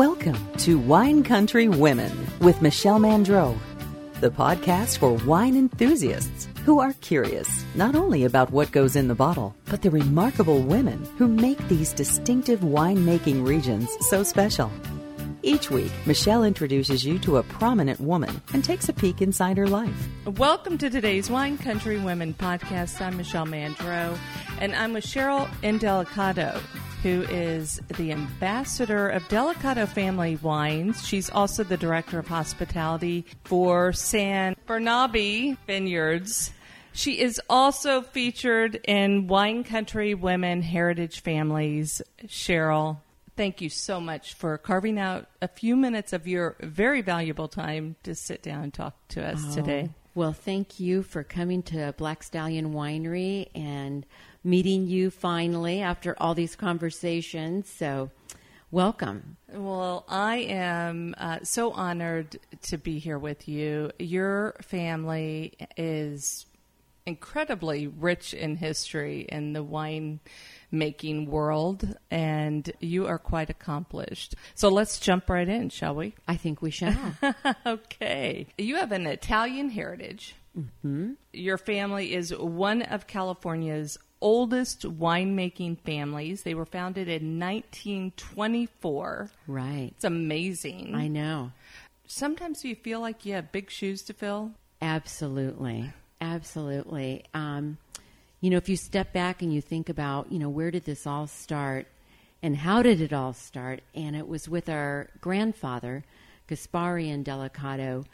Welcome to Wine Country Women with Michelle Mandro, the podcast for wine enthusiasts who are curious not only about what goes in the bottle, but the remarkable women who make these distinctive winemaking regions so special. Each week, Michelle introduces you to a prominent woman and takes a peek inside her life. Welcome to today's Wine Country Women podcast. I'm Michelle Mandro, and I'm with Cheryl Indelicato, who is the ambassador of Delicato Family Wines. She's also the director of hospitality for San Bernabe Vineyards. She is also featured in Wine Country Women Heritage Families. Cheryl, thank you so much for carving out a few minutes of your very valuable time to sit down and talk to us Oh, today. Well, thank you for coming to Black Stallion Winery and meeting you finally after all these conversations. So, welcome. Well, I am uh, so honored to be here with you. Your family is incredibly rich in history in the wine making world, and you are quite accomplished. So let's jump right in, shall we? I think we shall. okay. You have an Italian heritage. Your family is one of California's oldest winemaking families. They were founded in 1924. right. It's amazing. I know. Sometimes you feel like you have big shoes to fill. Absolutely. Absolutely. Um, you know, if you step back and you think about, you know, where did this all start and how did it all start? And it was with our grandfather, Gaspare Indelicato,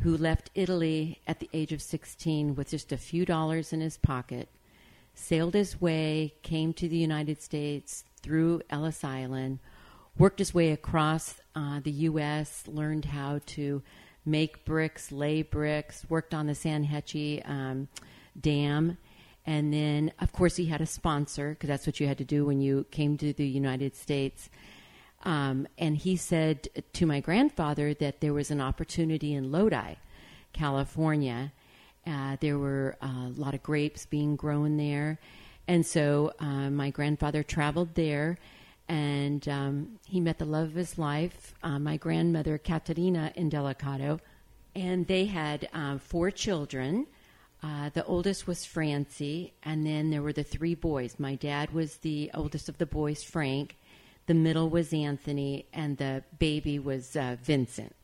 who left Italy at the age of 16 with just a few dollars in his pocket, sailed his way, came to the United States through Ellis Island, worked his way across uh, the U.S., learned how to make bricks, lay bricks, worked on the San Hetchy um, Dam. And then, of course, he had a sponsor because that's what you had to do when you came to the United States. Um, and he said to my grandfather that there was an opportunity in Lodi, California. Uh, there were a lot of grapes being grown there. And so uh, my grandfather traveled there and um, he met the love of his life, uh, my grandmother, Caterina Indelicato. And they had uh, four children. Uh, the oldest was Francie, and then there were the three boys. My dad was the oldest of the boys, Frank. The middle was Anthony, and the baby was uh, Vincent.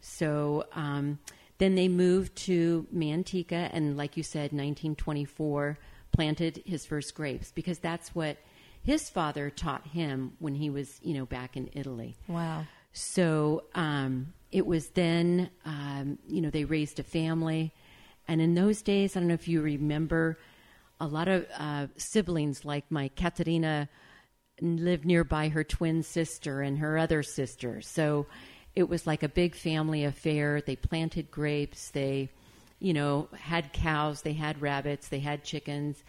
So um, then they moved to Manteca, and like you said, 1924, planted his first grapes because that's what his father taught him when he was, you know, back in Italy. Wow. So um, it was then, um, you know, they raised a family. And in those days, I don't know if you remember, a lot of uh, siblings, like my Katerina, lived nearby her twin sister and her other sister. So it was like a big family affair. They planted grapes. They, you know, had cows. They had rabbits. They had chickens.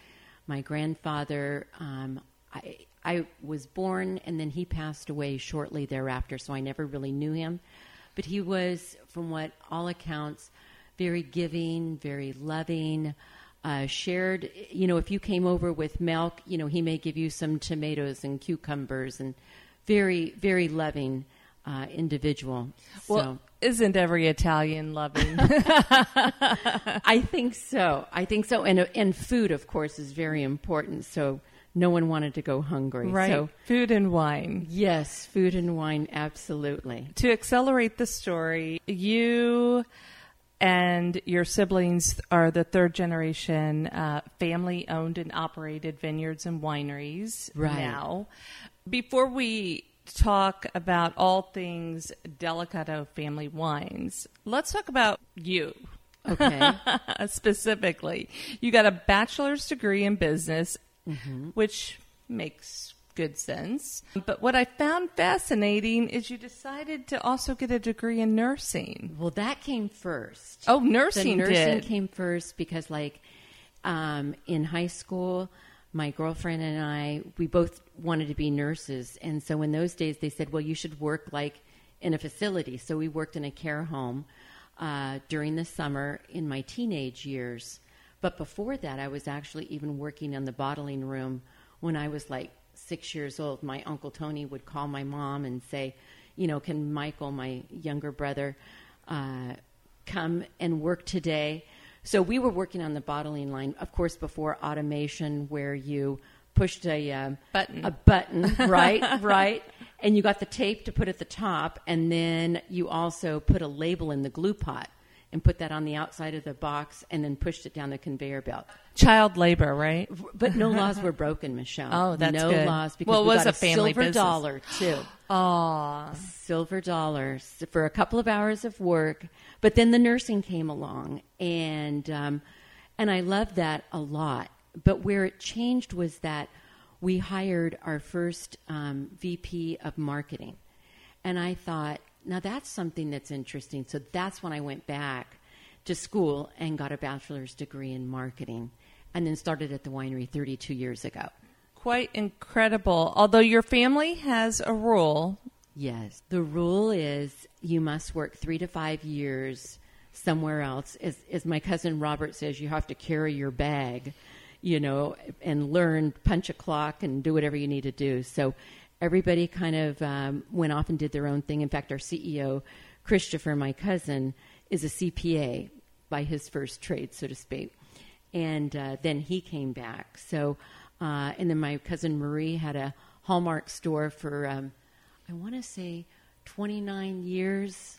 My grandfather, um, I, I was born and then he passed away shortly thereafter, so I never really knew him. But he was, from what all accounts, very giving, very loving. Uh, shared, you know, if you came over with milk, you know, he may give you some tomatoes and cucumbers, and very, very loving uh, individual. Well, so isn't every Italian loving? I think so. I think so. And uh, and food, of course, is very important. So no one wanted to go hungry. right. So Food and wine. yes, food and wine, absolutely. To accelerate the story, you and your siblings are the third generation uh, family owned and operated vineyards and wineries Right. now. Before we talk about all things Delicato family wines, let's talk about you. Okay. specifically. You got a bachelor's degree in business, Mm-hmm. which makes good sense. But what I found fascinating is you decided to also get a degree in nursing. well, that came first. Oh, nursing the nursing did. came first because, like, um, in high school, my girlfriend and I, we both wanted to be nurses, and so in those days, they said, "Well, you should work like in a facility." So we worked in a care home uh, during the summer in my teenage years. But before that, I was actually even working in the bottling room when I was like six years old. My uncle Tony would call my mom and say, you know, can Michael, my younger brother, uh, come and work today? So we were working on the bottling line, of course, before automation, where you pushed a um, Button. a button, right, right, and you got the tape to put at the top, and then you also put a label in the glue pot and put that on the outside of the box, and then pushed it down the conveyor belt. Child labor, right? But no laws were broken, Michelle. Oh, that's no good. laws because Well, it we was got a family silver business. dollar too. Aw. Silver dollars for a couple of hours of work, but then the nursing came along, and um, and I loved that a lot. But where it changed was that we hired our first um, VP of marketing, and I thought, now that's something that's interesting. So that's when I went back to school and got a bachelor's degree in marketing, and then started at the winery 32 years ago. Quite incredible. Although your family has a rule. Yes. The rule is you must work three to five years somewhere else. As, as my cousin Robert says, you have to carry your bag, you know, and learn, punch a clock, and do whatever you need to do. So everybody kind of um, went off and did their own thing. In fact, our CEO, Christopher, my cousin, is a CPA by his first trade, so to speak. And uh, then he came back. So, uh, and then my cousin Marie had a Hallmark store for, um, I want to say, 29 years.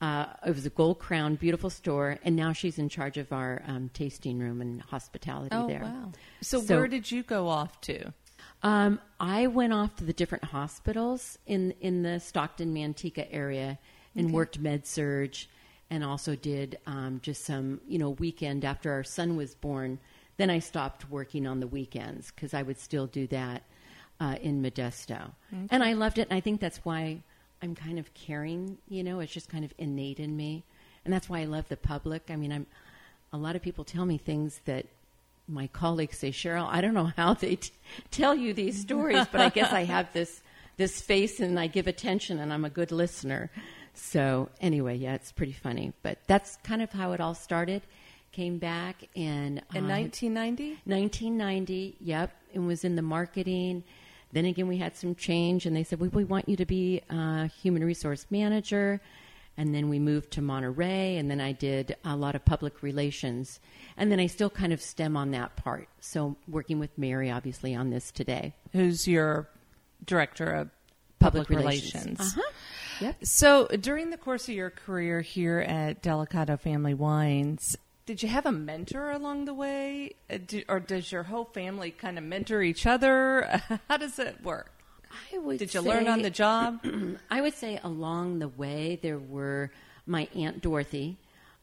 Uh, it was a gold crown, beautiful store, and now she's in charge of our um, tasting room and hospitality Oh, there. wow. So, So- where did you go off to? Um, I went off to the different hospitals in in the Stockton Manteca area and worked med surg, and also did um, just some you know weekend after our son was born. Then I stopped working on the weekends because I would still do that uh, in Modesto, and I loved it. And I think that's why I'm kind of caring. You know, it's just kind of innate in me, and that's why I love the public. I mean, I'm a lot of people tell me things that my colleagues say, Cheryl, I don't know how they t- tell you these stories, but I guess I have this this face and I give attention and I'm a good listener. So anyway, yeah, it's pretty funny. But that's kind of how it all started. Came back and In uh, 1990? 1990, yep, and was in the marketing. Then again, we had some change, and they said, well, we want you to be a human resource manager. And then we moved to Monterey, and then I did a lot of public relations. And then I still kind of stem on that part. So working with Mary, obviously, on this today. Who's your director of public, Public relations? relations. Uh-huh. Yep. So, during the course of your career here at Delicato Family Wines, did you have a mentor along the way? Uh, do, or does your whole family kind of mentor each other? How does it work? I would Did you learn on the job? I would say along the way there were my aunt Dorothy,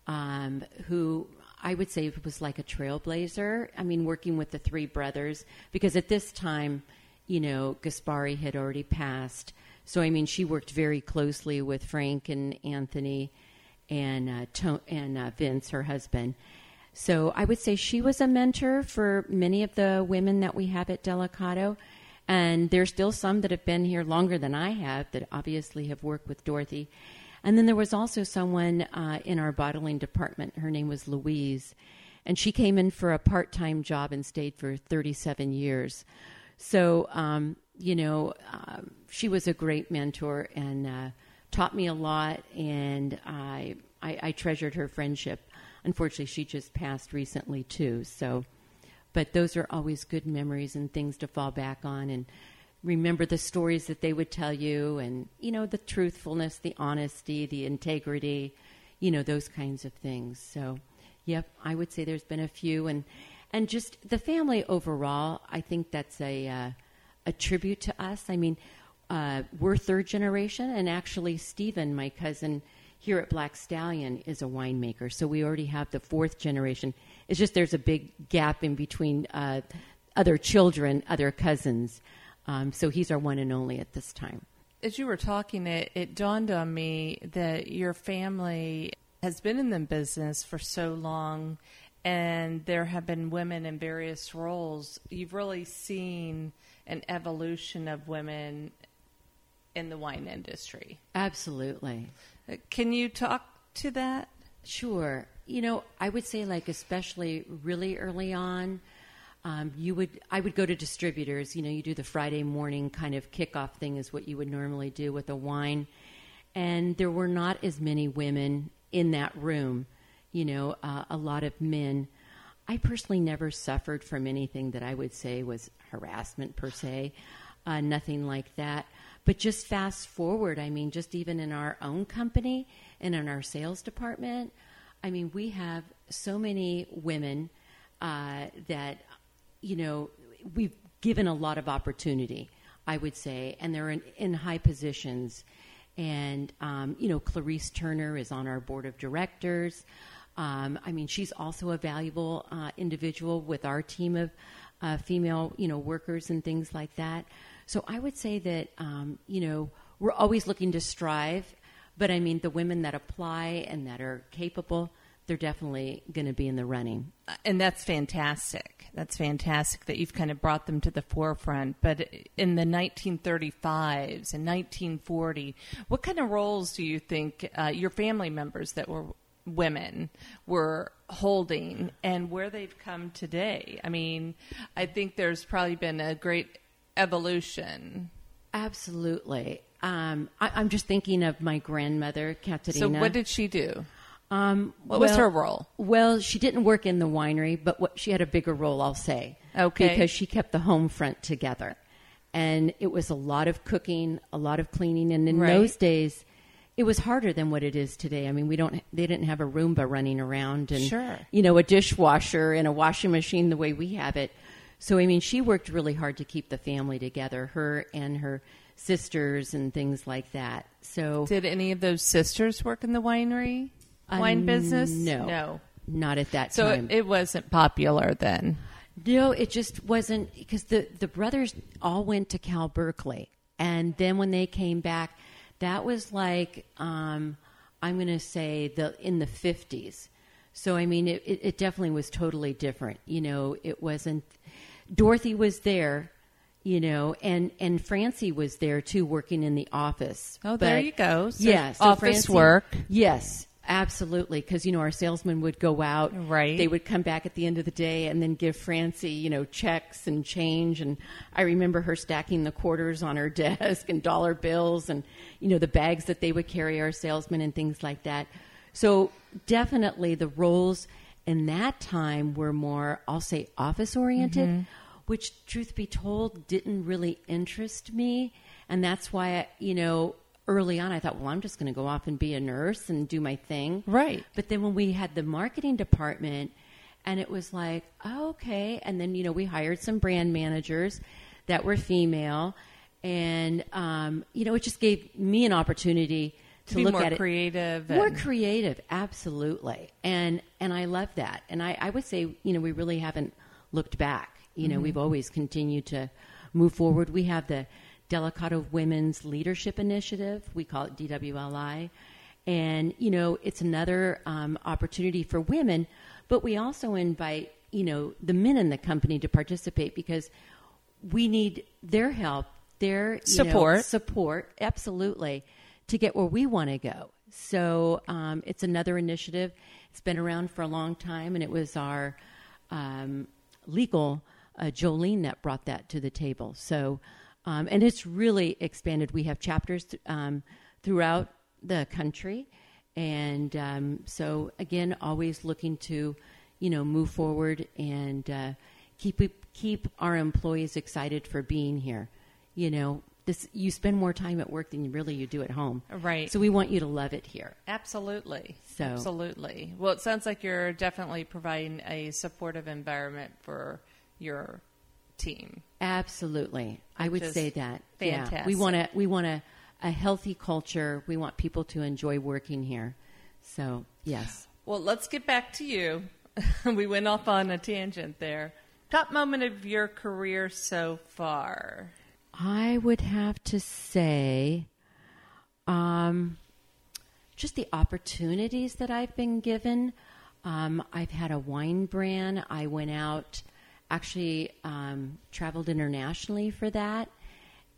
um, who I would say was like a trailblazer. I mean, working with the three brothers because at this time, you know, Gaspare had already passed. So I mean, she worked very closely with Frank and Anthony and uh, to- and uh, Vince, her husband. So I would say she was a mentor for many of the women that we have at Delicato. And there's still some that have been here longer than I have that obviously have worked with Dorothy. And then there was also someone uh, in our bottling department. Her name was Louise. And she came in for a part time job and stayed for 37 years. So, um, you know, um, she was a great mentor and uh, taught me a lot. And I, I, I treasured her friendship. Unfortunately, she just passed recently, too. So, but those are always good memories and things to fall back on and remember the stories that they would tell you and you know the truthfulness the honesty the integrity you know those kinds of things so yep i would say there's been a few and and just the family overall i think that's a uh, a tribute to us i mean uh, we're third generation and actually stephen my cousin here at Black Stallion is a winemaker, so we already have the fourth generation. It's just there's a big gap in between uh, other children, other cousins. Um, so he's our one and only at this time. As you were talking, it, it dawned on me that your family has been in the business for so long, and there have been women in various roles. You've really seen an evolution of women in the wine industry. Absolutely. Uh, Can you talk to that? Sure. You know, I would say like especially really early on, um, you would I would go to distributors. You know, you do the Friday morning kind of kickoff thing is what you would normally do with a wine, and there were not as many women in that room. You know, uh, a lot of men. I personally never suffered from anything that I would say was harassment per se, uh, nothing like that. But just fast forward, I mean, just even in our own company and in our sales department, I mean, we have so many women uh, that, you know, we've given a lot of opportunity, I would say, and they're in, in high positions. And, um, you know, Clarice Turner is on our board of directors. Um, I mean, she's also a valuable uh, individual with our team of uh, female, you know, workers and things like that. So I would say that, um, you know, we're always looking to strive, but I mean, the women that apply and that are capable, they're definitely going to be in the running. And that's fantastic. That's fantastic that you've kind of brought them to the forefront. But in the 1935s and 1940, what kind of roles do you think uh, your family members that were women were holding and where they've come today? I mean, I think there's probably been a great evolution. Absolutely. Um, I, am just thinking of my grandmother, Katerina. So, what did she do? Um, what well, was her role? Well, she didn't work in the winery, but what, she had a bigger role, I'll say. Okay. Because she kept the home front together. And it was a lot of cooking, a lot of cleaning. And in Right. those days, it was harder than what it is today. I mean, we don't, they didn't have a Roomba running around and, Sure. you know, a dishwasher and a washing machine the way we have it. So, I mean, she worked really hard to keep the family together, her and her sisters and things like that. So, Did any of those sisters work in the winery, wine Um, business? no. No. not at that So time. it, it wasn't popular then. No, it just wasn't because the the brothers all went to Cal Berkeley, and then when they came back, that was like um, I'm going to say the in the fifties. So I mean, it, it definitely was totally different. You know, it wasn't. Dorothy was there, you know, and and Francie was there too, working in the office. Oh, there you go. So yeah, so office Francie- work. Yes, absolutely. Because you know, our salesman would go out. Right. They would come back at the end of the day and then give Francie, you know, checks and change. And I remember her stacking the quarters on her desk and dollar bills and you know the bags that they would carry our salesmen and things like that. So definitely the roles in that time were more, I'll say, office oriented, which, truth be told, didn't really interest me. And that's why, I, you know, early on I thought, well, I'm just going to go off and be a nurse and do my thing. Right. But then when we had the marketing department, and it was like, oh, okay. And then, you know, we hired some brand managers that were female. And, um, you know, it just gave me an opportunity to Be look more at it. creative. more creative absolutely. And and i love that. And i i would say you know we really haven't looked back. You know Mm-hmm. we've always continued to move forward. We have the delicato women's leadership initiative. We call it dwli and you know it's another um, opportunity for women but we also invite you know the men in the company to participate because we need their help their you know, Support. support. Absolutely to get where we want to go. So um, it's another initiative. It's been around for a long time and it was our um, legal uh, jolene that brought that to the table. So um, and it's really expanded. We have chapters th- um, throughout the country. And um, so again always looking to you know move forward and uh, keep keep our employees excited for being here you know this you spend more time at work than you really you do at home Right. so we want you to love it here Absolutely. So- Absolutely. Well, it sounds like you're definitely providing a supportive environment for your team. absolutely i would say that yeah we want to we want a, a healthy culture we want people to enjoy working here so yes Well, let's get back to you. we went off on a tangent there. Top moment of your career so far? I would have to say, um, just the opportunities that I've been given. Um, I've had a wine brand. I went out, actually um, traveled internationally for that.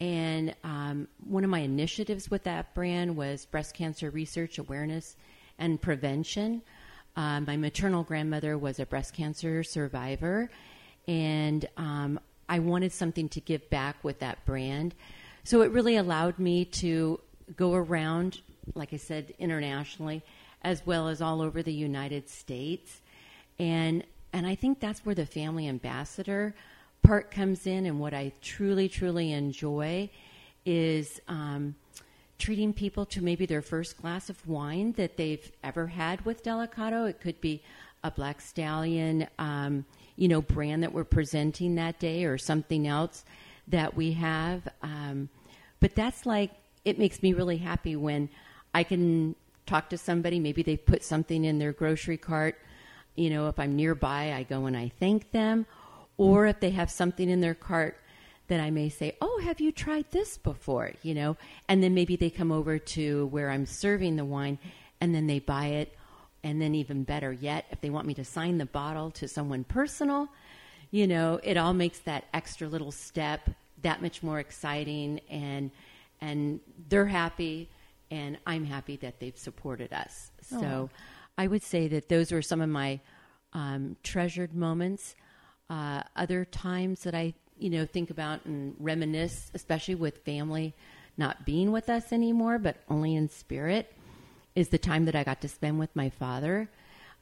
And um, one of my initiatives with that brand was breast cancer research, awareness, and prevention. Um, my maternal grandmother was a breast cancer survivor, and um, I wanted something to give back with that brand. So it really allowed me to go around like I said, internationally, as well as all over the United States. And and I think that's where the family ambassador part comes in. And what I truly, truly enjoy is um, treating people to maybe their first glass of wine that they've ever had with Delicato. It could be a black stallion, um, you know, brand that we're presenting that day, or something else that we have. Um, but that's like it makes me really happy when I can talk to somebody. Maybe they've put something in their grocery cart. You know, if I'm nearby, I go and I thank them. Or if they have something in their cart that I may say, Oh, have you tried this before? You know, and then maybe they come over to where I'm serving the wine and then they buy it. And then, even better yet, if they want me to sign the bottle to someone personal, you know, it all makes that extra little step that much more exciting and and they're happy and I'm happy that they've supported us. So I would say that those were some of my um, treasured moments. Uh, other times that I, you know, think about and reminisce, especially with family not being with us anymore, but only in spirit, is the time that I got to spend with my father.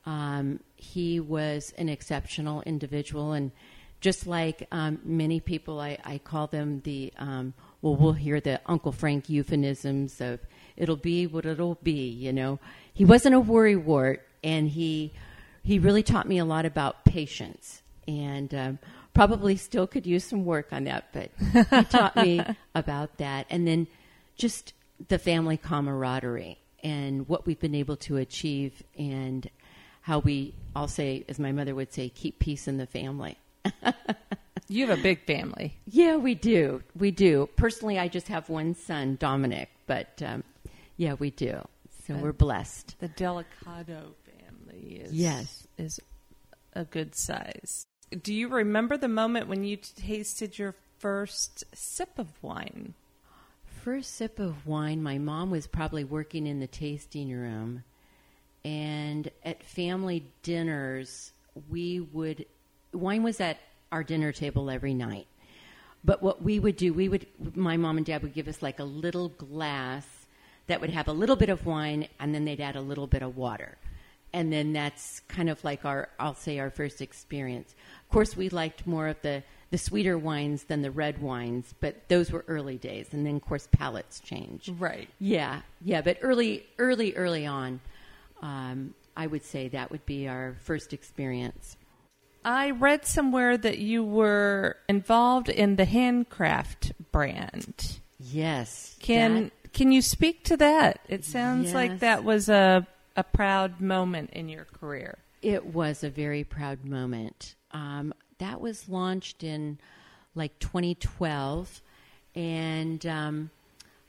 Um, he was an exceptional individual, and just like um, many people, I, I, call them the, um, well, we'll hear the Uncle Frank euphemisms of it'll be what it'll be, you know. He wasn't a worrywart, and he, he really taught me a lot about patience and um, probably still could use some work on that, but he taught me about that. And then just the family camaraderie and what we've been able to achieve and how we, I'll say, as my mother would say, keep peace in the family. you have a big family. Yeah, we do. We do. Personally, I just have one son, Dominic, but um, yeah, we do. So we're blessed. The Delicato family is yes is a good size. Do you remember the moment when you tasted your first sip of wine? First sip of wine, my mom was probably working in the tasting room. And at family dinners, we would, wine was at our dinner table every night. But what we would do, we would, my mom and dad would give us like a little glass that would have a little bit of wine and then they'd add a little bit of water. And then that's kind of like our, I'll say, our first experience. Of course, we liked more of the, the sweeter wines than the red wines, but those were early days. And then, of course, palates change. Right. Yeah, yeah. But early, early, early on, um, I would say that would be our first experience. I read somewhere that you were involved in the handcraft brand. Yes. Can that, can you speak to that? It sounds Yes. like that was a a proud moment in your career. It was a very proud moment. Um, that was launched in like 2012 and um,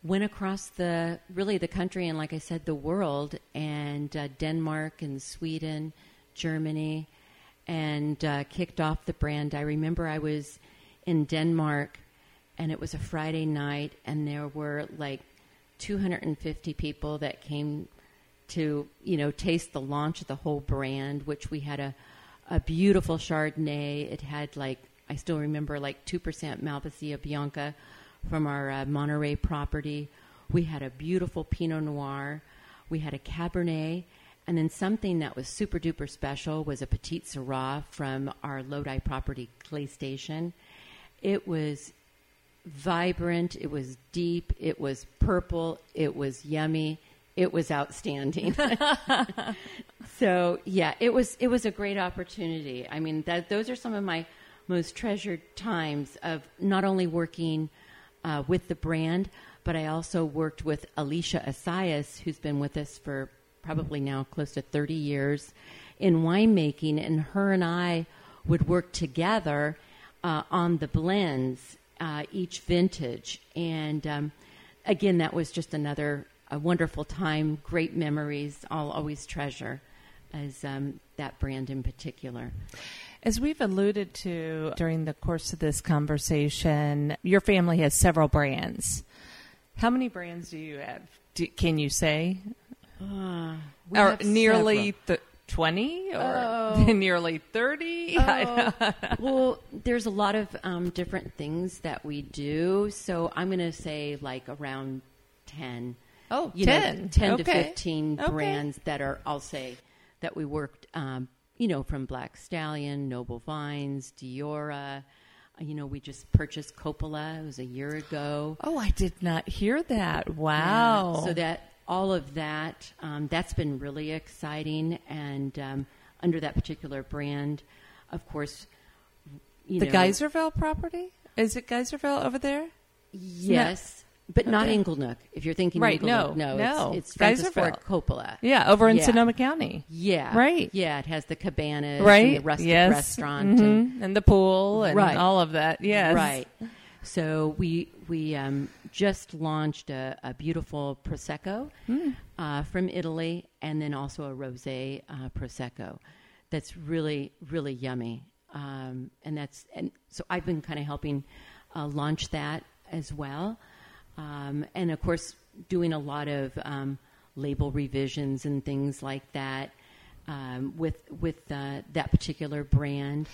went across the really the country and, like I said, the world and uh, Denmark and Sweden, Germany, and uh, kicked off the brand. I remember I was in Denmark and it was a Friday night and there were like 250 people that came to you know taste the launch of the whole brand, which we had a a beautiful Chardonnay. It had like I still remember like two percent Malvasia Bianca from our uh, Monterey property. We had a beautiful Pinot Noir. We had a Cabernet. And then something that was super duper special was a Petite Syrah from our Lodi property Clay Station. It was vibrant, it was deep, it was purple, it was yummy, it was outstanding. so yeah, it was it was a great opportunity. I mean, that those are some of my most treasured times of not only working uh, with the brand, but I also worked with Alicia Asias, who's been with us for probably now close to 30 years in winemaking, and her and I would work together uh, on the blends uh, each vintage. And um, again, that was just another a wonderful time, great memories. I'll always treasure as um, that brand in particular. As we've alluded to during the course of this conversation, your family has several brands. How many brands do you have? Do, can you say? Uh, we or have nearly th- 20 or Oh. nearly 30? Oh, well, there's a lot of um, different things that we do. So I'm going to say like around 10. Oh, you know, 10. 10 to 15 Okay. brands that are, I'll say, that we worked, um, you know, from Black Stallion, Noble Vines, Diora. You know, we just purchased Coppola. It was a year ago. Oh, I did not hear that. Wow. Yeah, So that all of that, um, that's been really exciting. And um, under that particular brand, of course, you the know, Geyserville property? Is it Geyserville over there? Yes, but not Inglenook. If you're thinking Right, Inglenook, no, no, no. it's, it's Francis Ford Coppola. Yeah, over in Yeah. Sonoma County. Yeah, Right. Yeah, it has the cabanas, Right. and the rustic yes. restaurant, and Mhm. and the pool and Right. all of that. Yes. Right. So we we um, just launched a, a beautiful prosecco Hmm. uh, from Italy, and then also a rosé uh, prosecco that's really really yummy. Um, and that's and so I've been kind of helping uh, launch that as well, um, and of course doing a lot of um, label revisions and things like that um, with with uh, that particular brand.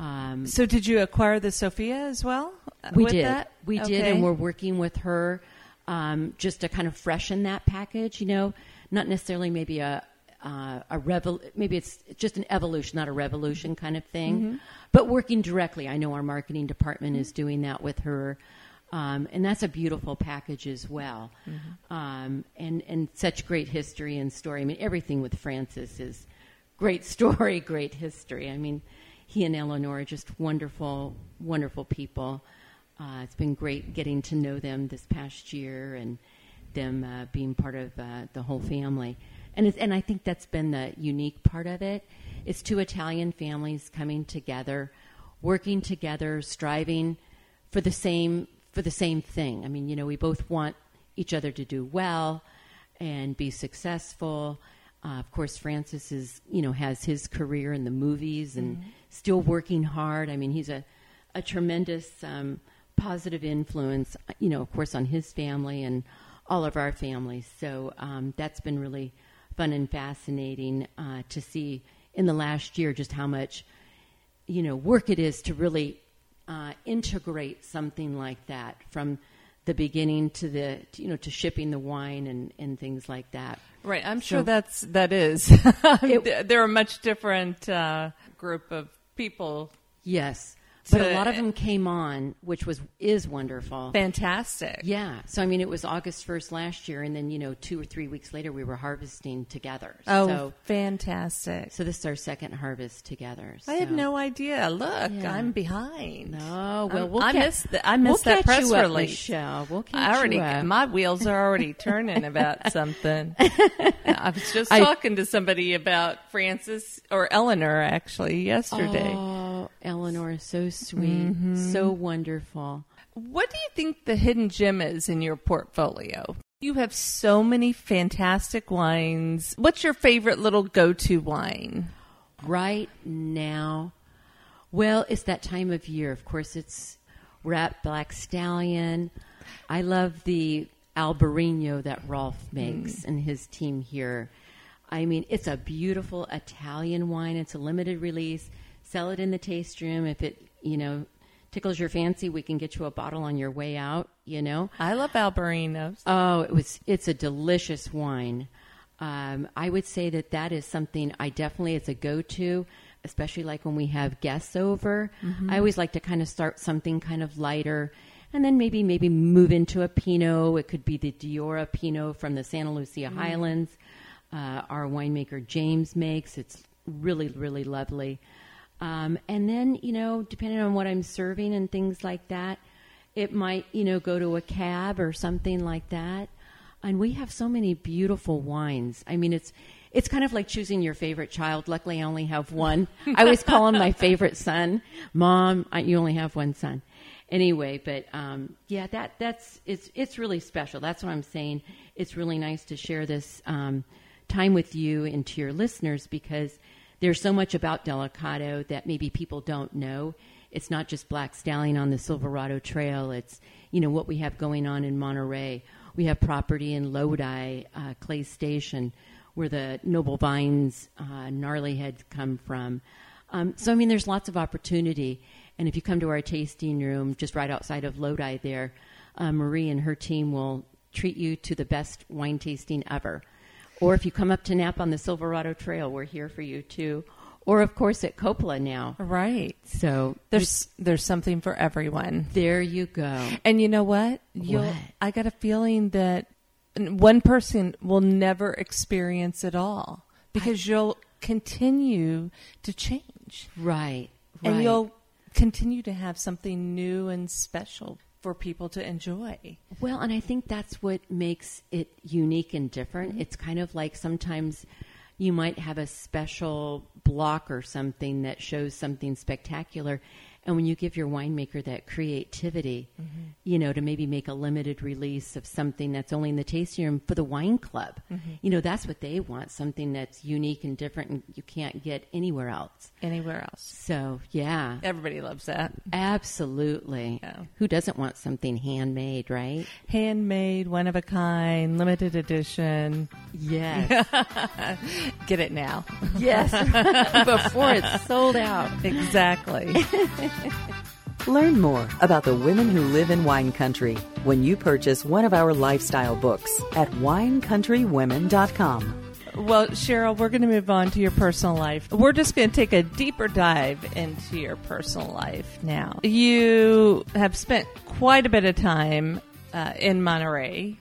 Um, So did you acquire the Sofia as well? uh, we did. that? We did, and we're working with her um, just to kind of freshen that package. You know, not necessarily maybe a uh, a revol- maybe it's just an evolution, not a revolution kind of thing, Mm-hmm. but working directly. I know our marketing department is doing that with her. Um, and that's a beautiful package as well, Mm-hmm. um, and and such great history and story. I mean, everything with Francis is great story, great history. I mean, he and Eleanor are just wonderful, wonderful people. Uh, it's been great getting to know them this past year and them uh, being part of uh, the whole family. And it's, and I think that's been the unique part of it. It's two Italian families coming together, working together, striving for the same for the same thing. I mean, you know, we both want each other to do well and be successful. Uh, of course, Francis is, you know, has his career in the movies and still working hard. I mean, he's a, a tremendous um, positive influence, you know, of course, on his family and all of our families. So um, that's been really fun and fascinating uh, to see in the last year just how much, you know, work it is to really uh, integrate something like that from the beginning to the you know to shipping the wine and, and things like that. Right. I'm So- sure that's that is. They're a much different uh, group of people. Yes, but a lot of them came on, which was is wonderful. Fantastic. Yeah. So I mean, it was August first last year, and then you know two or three weeks later we were harvesting together. Oh, So fantastic. so this is our second harvest together. I had no idea. Look, Yeah. I'm behind. No, well, we'll I ca- missed the, I missed we'll that catch press you up, release. Michelle. We'll catch I already you up. my wheels are already turning about something. I was just I- talking to somebody about Francis or Eleanor actually yesterday. Oh, Eleanor is so sweet, Mm-hmm. so wonderful. What do you think the hidden gem is in your portfolio? You have so many fantastic wines. What's your favorite little go-to wine? Right now, well, it's that time of year. Of course, it's we're Black Stallion. I love the Albarino that Rolf makes and his team here. I mean, it's a beautiful Italian wine. It's a limited release. Sell it in the taste room if it, you know, tickles your fancy. We can get you a bottle on your way out. You know. I love Albarinos. Oh, it was. It's a delicious wine. Um, I would say that that is something I definitely it's a go-to, especially like when we have guests over. I always like to kind of start something kind of lighter, and then maybe maybe move into a Pinot. It could be the Diora Pinot from the Santa Lucia Highlands. Uh, our winemaker James makes. It's really really lovely. Um, and then you know, depending on what I'm serving and things like that, it might you know go to a cab or something like that. And we have so many beautiful wines. I mean it's it's kind of like choosing your favorite child. Luckily i only have one. I always call him my favorite son. Mom I, you only have one son. Anyway but um, yeah that that's it's it's really special. That's what i'm saying. It's really nice to share this um, time with you and to your listeners because there's so much about Delicato that maybe people don't know. It's not just Black Stallion on the Silverado Trail. It's you know what we have going on in Monterey. We have property in Lodi, uh, Clay Station, where the Noble Vines uh, gnarly heads come from. Um, so I mean, there's lots of opportunity. And if you come to our tasting room, just right outside of Lodi, there, uh, Marie and her team will treat you to the best wine tasting ever. Or if you come up to Napa on the Silverado Trail, we're here for you too. Or of course at Coppola now. Right. So There's there's something for everyone. there you go. And you know what? You'll What? I got a feeling that one person will never experience it all because you'll continue to change. Right. And right. you'll continue to have something new and special for people to enjoy. Well, and I think that's what makes it unique and different. Mm-hmm. It's kind of like sometimes you might have a special block or something that shows something spectacular. And when you give your winemaker that creativity, mm-hmm. you know, to maybe make a limited release of something that's only in the tasting room for the wine club, mm-hmm. you know, that's what they want something that's unique and different and you can't get anywhere else. Anywhere else. So, yeah, Everybody loves that. absolutely. Yeah. Who doesn't want something handmade, right? Handmade, one of a kind, limited edition. Yes. Get it now. Yes, before it's sold out. exactly. Learn more about the women who live in wine country when you purchase one of our lifestyle books at winecountrywomen.com. Well, Cheryl, we're going to move on to your personal life. We're just going to take a deeper dive into your personal life now. You have spent quite a bit of time uh, in Monterey.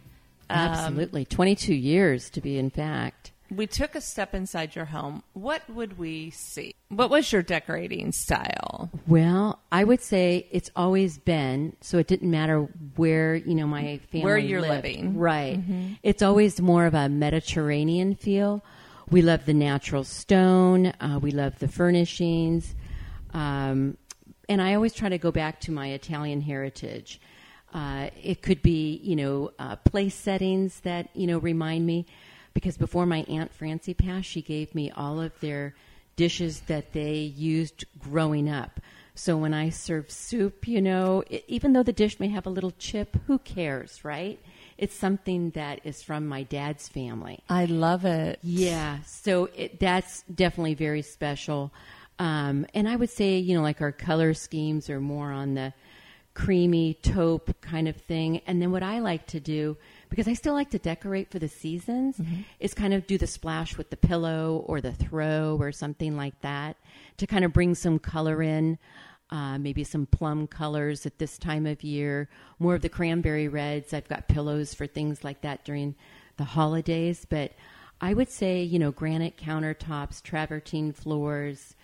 Um, Absolutely. 22 years to be in fact. We took a step inside your home. What would we see? What was your decorating style? Well, I would say it's always been, so it didn't matter where, you know, my family Where you're lived. living. Right. It's always more of a Mediterranean feel. We love the natural stone. Uh, we love the furnishings. Um, and I always try to go back to my Italian heritage. Uh, it could be, you know, uh, place settings that, you know, remind me. Because before my Aunt Francie passed, she gave me all of their dishes that they used growing up. So when I serve soup, you know, i even though the dish may have a little chip, who cares, right? It's something that is from my dad's family. I love it. Yeah, so it, that's definitely very special. Um, and I would say, you know, like our color schemes are more on the creamy taupe kind of thing. And then what I like to do, because I still like to decorate for the seasons, is kind of do the splash with the pillow or the throw or something like that to kind of bring some color in. Uh, maybe some plum colors at this time of year, more of the cranberry reds. I've got pillows for things like that during the holidays. But I would say, you know, granite countertops, travertine floors,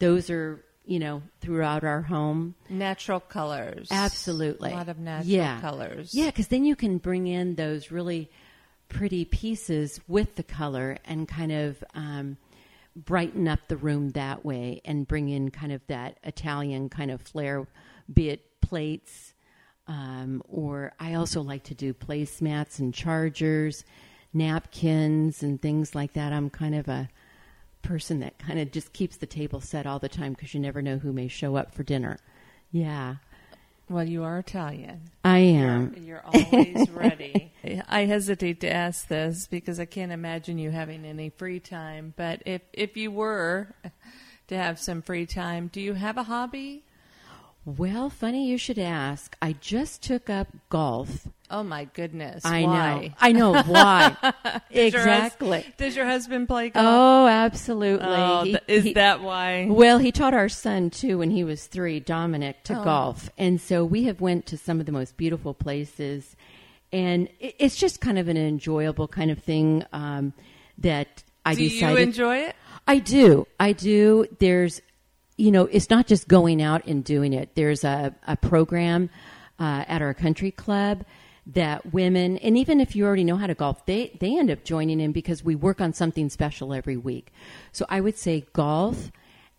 those are, you know, throughout our home. Natural colors. Absolutely. A lot of natural yeah. colors. Yeah, because then you can bring in those really pretty pieces with the color and kind of um, brighten up the room that way and bring in kind of that Italian kind of flair, be it plates. Um, or I also like to do placemats and chargers, napkins, and things like that. I'm kind of a person that kind of just keeps the table set all the time because you never know who may show up for dinner. Yeah, Well, you are Italian. I am. You're always ready. I hesitate to ask this because I can't imagine you having any free time. But if if you were to have some free time, do you have a hobby? Well, funny you should ask. I just took up golf. Oh my goodness! I Why? know. I know why. Does your exactly. Does your husband play golf? Oh, absolutely. Oh, He- th- is he- that why? Well, he taught our son too when he was three, Dominic, to Oh. golf, and so we have went to some of the most beautiful places, and it- it's just kind of an enjoyable kind of thing um, that I do decided. you enjoy it? I do. I do. There's, you know, it's not just going out and doing it. There's a, a program uh, at our country club that women, and even if you already know how to golf, they, they end up joining in because we work on something special every week. So I would say golf.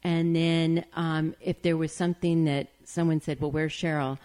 And then um, if there was something that someone said, well, where's Cheryl?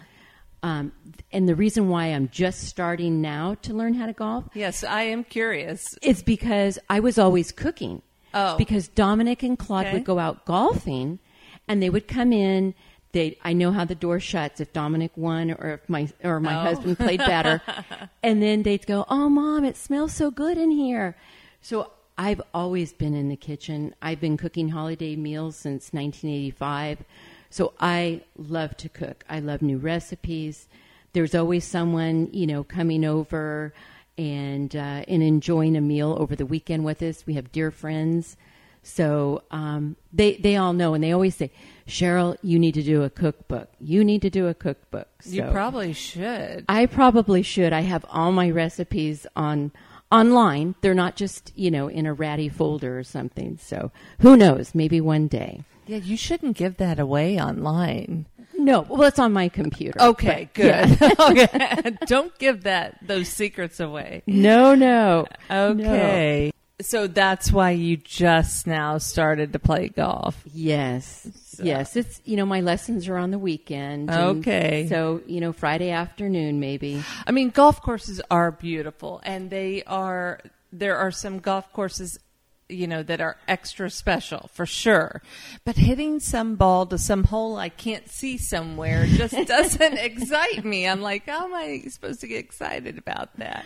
Um, and the reason why I'm just starting now to learn how to golf Yes, I am curious. it's because I was always cooking. Oh. Because Dominic and Claude Okay. would go out golfing and they would come in. They, I know how the door shuts if Dominic won or if my or my Oh. husband played better, and then they'd go, "Oh, mom, it smells so good in here." So I've always been in the kitchen. I've been cooking holiday meals since 1985. So I love to cook. I love new recipes. There's always someone, you know, coming over and uh, and enjoying a meal over the weekend with us. We have dear friends, so um, they they all know, and they always say, "Cheryl, you need to do a cookbook. You need to do a cookbook." You probably should. I probably should. I have all my recipes on online. They're not just you know in a ratty folder or something. So who knows? Maybe one day. Yeah, you shouldn't give that away online. No, well, it's on my computer. Okay, But, yeah. good. okay. Don't give that those secrets away. No, no. Okay. So that's why you just now started to play golf. Yes. Yes. It's, you know, my lessons are on the weekend. Okay. So, you know, Friday afternoon, maybe. I mean, golf courses are beautiful, and they are. There are some golf courses, you know, that are extra special for sure. But hitting some ball to some hole I can't see somewhere just doesn't excite me. I'm like, how am I supposed to get excited about that?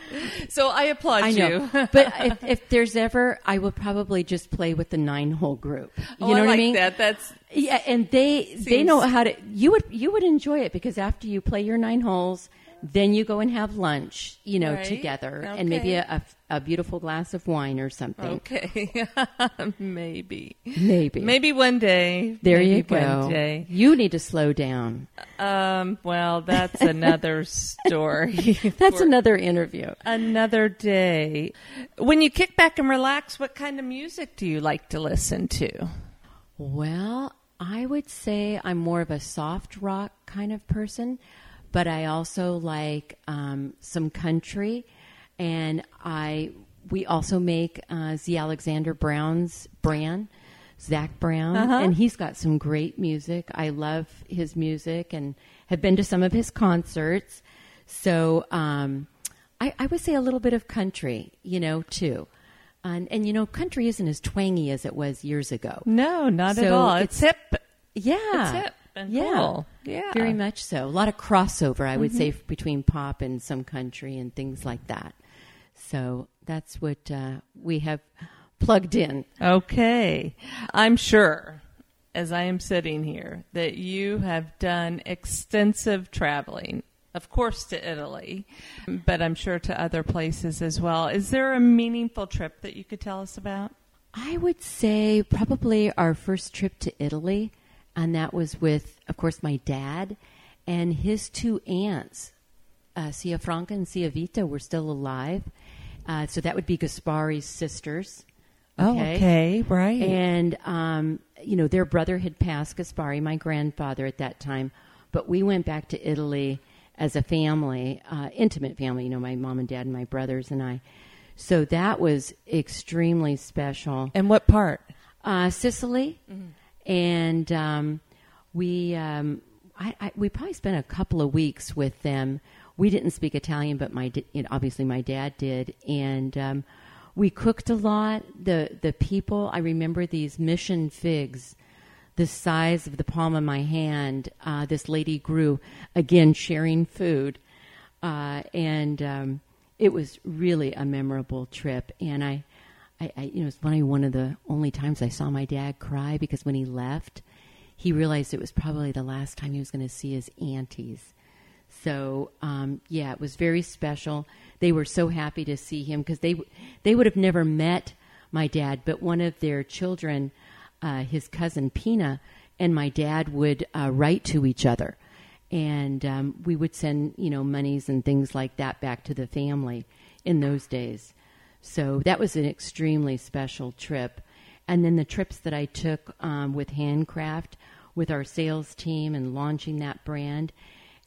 So I applaud I know. you. but if, if there's ever, I will probably just play with the nine hole group. You Oh, know I what like I mean? that. That's Yeah, and they they know how to. You would you would enjoy it because after you play your nine holes, then you go and have lunch, you know, Right. together, and maybe a, a, a beautiful glass of wine or something. okay. Maybe. Maybe. Maybe one day. There Maybe you go. One day. You need to slow down. Um. Well, that's another story. That's another interview. another day. When you kick back and relax, what kind of music do you like to listen to? Well, I would say I'm more of a soft rock kind of person, but I also like um, some country, and I we also make uh, Z. Alexander Brown's brand, Zac Brown, and he's got some great music. I love his music and have been to some of his concerts. So um, I, I would say a little bit of country, you know, too. And, and you know, country isn't as twangy as it was years ago. No, not at all. it's- It's hip. Yeah. It's hip and yeah. cool. Yeah. Very much so. A lot of crossover, I would say, between pop and some country and things like that. So that's what uh, we have plugged in. Okay. I'm sure, as I am sitting here, that you have done extensive traveling. Of course, to Italy, but I'm sure to other places as well. Is there a meaningful trip that you could tell us about? I would say probably our first trip to Italy, and that was with, of course, my dad and his two aunts, uh, Sia Franca and Sia Vita, were still alive. Uh, so that would be Gaspare's sisters. Oh, okay, right. And, um, you know, their brother had passed, Gaspare, my grandfather at that time. But we went back to Italy as a family, uh, intimate family, you know, my mom and dad and my brothers and I. So that was extremely special. and what part? Uh, Sicily. And um, we, um, I, I, we probably spent a couple of weeks with them. We didn't speak Italian, but my, you know, obviously my dad did. And um, we cooked a lot. The, the people, I remember these mission figs the size of the palm of my hand. Uh, this lady grew, again, sharing food. Uh, and um, it was really a memorable trip. And I, I, I, you know, it's funny, one of the only times I saw my dad cry because when he left, he realized it was probably the last time he was going to see his aunties. So um, yeah, it was very special. They were so happy to see him because they they would have never met my dad, but one of their children, uh, his cousin Pina, and my dad would uh, write to each other, and um, we would send you know monies and things like that back to the family in those days. So that was an extremely special trip. And then the trips that I took um, with Handcraft, with our sales team and launching that brand.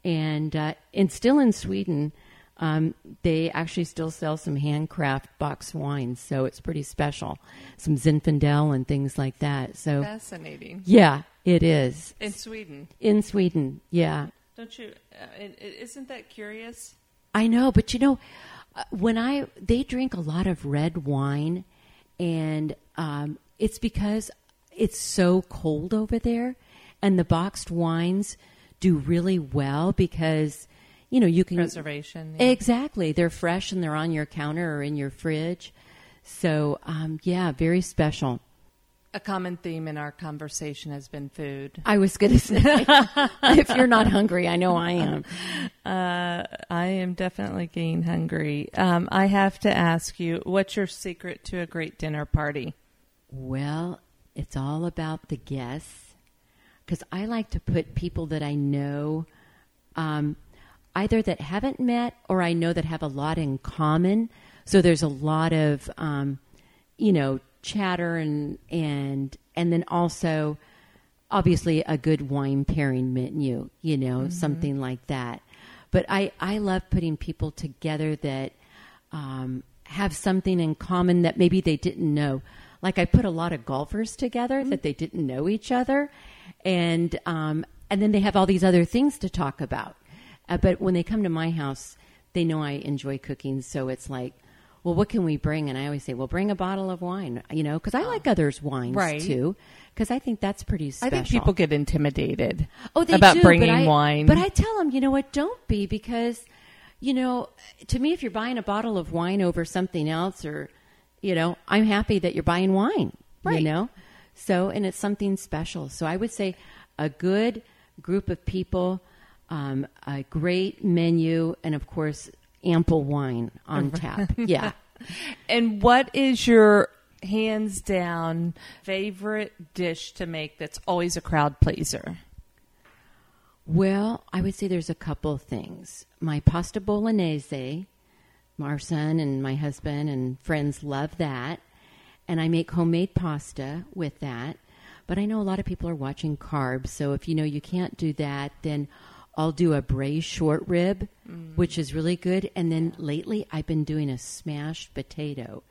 And, uh, and still in Sweden, um, they actually still sell some handcraft box wines. So it's pretty special. Some Zinfandel and things like that. So, Fascinating. yeah, it is. In Sweden, In Sweden, yeah. don't you? Uh, isn't that curious? I know, but you know, uh, when I they drink a lot of red wine, and um, it's because it's so cold over there, and the boxed wines do really well because you know you can Preservation. yeah. exactly they're fresh and they're on your counter or in your fridge. So um, yeah, very special. A common theme in our conversation has been food. I was going to say, if you're not hungry, I know I am. Uh, I am definitely getting hungry. Um, I have to ask you, what's your secret to a great dinner party? Well, it's all about the guests because I like to put people that I know, um, either that haven't met or I know that have a lot in common. So there's a lot of, um, you know, chatter and and and then also obviously a good wine pairing menu, you know, something like that. But I I love putting people together that um, have something in common that maybe they didn't know. Like I put a lot of golfers together that they didn't know each other, and um, and then they have all these other things to talk about. Uh, but when they come to my house, they know I enjoy cooking, so it's like, well, what can we bring? And I always say, well, bring a bottle of wine, you know, because I like others' wines Right. too, because I think that's pretty special. I think people get intimidated Oh, they about do, bringing but I, wine. But I tell them, you know what? Don't be because, you know, to me, if you're buying a bottle of wine over something else, or, you know, I'm happy that you're buying wine. Right. You know, so and it's something special. So I would say a good group of people, um, a great menu, and of course, ample wine on tap. Yeah. and what is your hands down favorite dish to make that's always a crowd pleaser? Well, I would say there's a couple things. My pasta bolognese, our son and my husband and friends love that. And I make homemade pasta with that. But I know a lot of people are watching carbs. So if you know you can't do that, then I'll do a braised short rib, mm. which is really good. And then lately I've been doing a smashed potato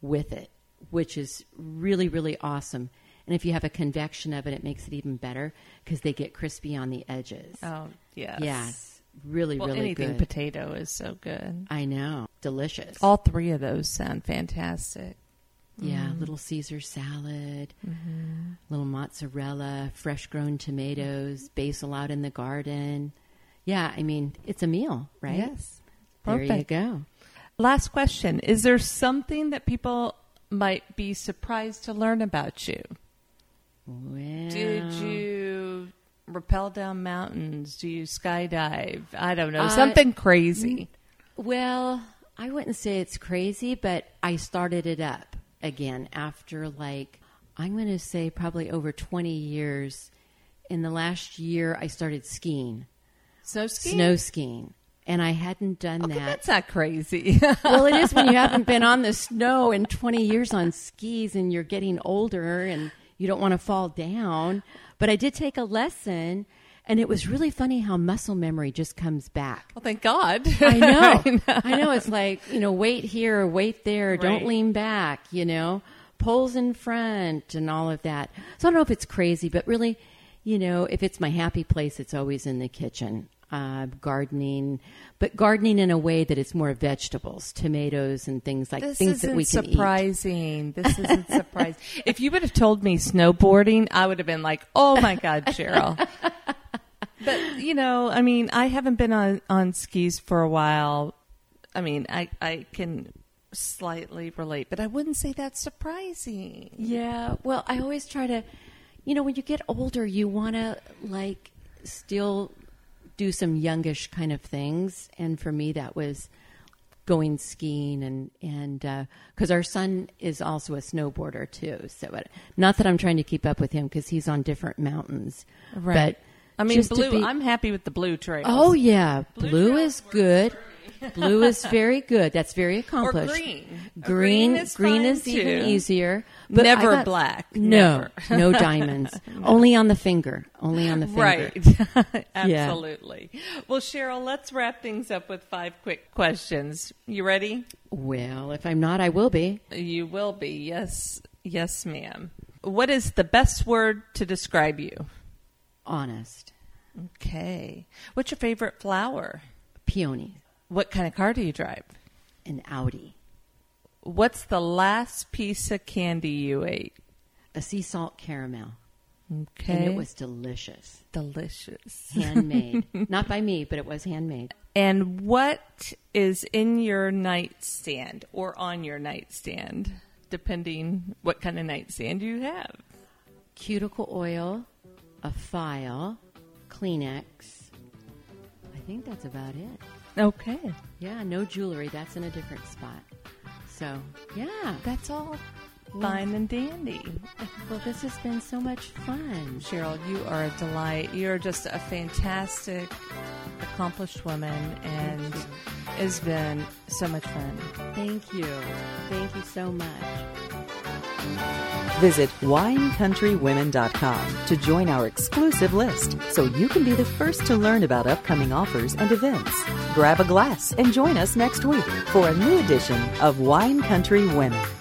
with it, which is really, really awesome. And if you have a convection oven, it makes it even better because they get crispy on the edges. Oh, yes. Yes, really, Well, really anything good. potato is so good. I know, delicious. All three of those sound fantastic. Yeah, Mm. little Caesar salad, Mm-hmm. little mozzarella, fresh grown tomatoes, basil out in the garden. Yeah, I mean, it's a meal, right? Yes. There you go. Last question. Is there something that people might be surprised to learn about you? Well, Did you rappel down mountains? Do you skydive? I don't know. Uh, Something crazy. Well, I wouldn't say it's crazy, but I started it up again after like I'm going to say probably over 20 years. In the last year, I started skiing, Snow skiing? snow skiing, and I hadn't done Okay, that. that's not crazy. well, it is when you haven't been on the snow in 20 years on skis and you're getting older and you don't want to fall down. But I did take a lesson, and it was really funny how muscle memory just comes back. well, thank God. I know. I know. It's like, you know, wait here, wait there, Right. don't lean back, you know, poles in front and all of that. So I don't know if it's crazy, but really, you know, if it's my happy place, it's always in the kitchen. Uh, gardening, but gardening in a way that it's more vegetables, tomatoes, and things like This things that we can eat. surprising. This isn't surprising. if you would have told me snowboarding, I would have been like, "Oh my God, Cheryl." But you know, I mean, I haven't been on on skis for a while. I mean, I I can slightly relate, but I wouldn't say that's surprising. Yeah. Well, I always try to, you know, when you get older, you want to like still do some youngish kind of things, and for me, that was going skiing and and uh, because our son is also a snowboarder too. So, it, not that I'm trying to keep up with him because he's on different mountains, but I mean, blue. be- I'm happy with the blue trails. Oh yeah, Blue blue, is good. blue is very good. That's very accomplished. green. Green, green is green is even easier. Never got- black. No, Never. no diamonds. Only on the finger. Only on the finger. Right. Absolutely. Well, Cheryl, let's wrap things up with five quick questions. You ready? Well, if I'm not, I will be. You will be. Yes. Yes, ma'am. What is the best word to describe you? Honest. Okay. What's your favorite flower? Peony. What kind of car do you drive? An Audi. What's the last piece of candy you ate? A sea salt caramel. Okay. And it was delicious. delicious. Handmade. not by me, but it was handmade. And what is in your nightstand or on your nightstand, depending what kind of nightstand you have? cuticle oil, a file, Kleenex. I think that's about it. Okay. Yeah, no jewelry. That's in a different spot. So, yeah. That's all fine and dandy. Well, this has been so much fun. Cheryl, you are a delight. You're just a fantastic, accomplished woman, and it's been so much fun. Thank you. Thank you so much. Visit winecountrywomen.com to join our exclusive list so you can be the first to learn about upcoming offers and events. Grab a glass and join us next week for a new edition of Wine Country Women.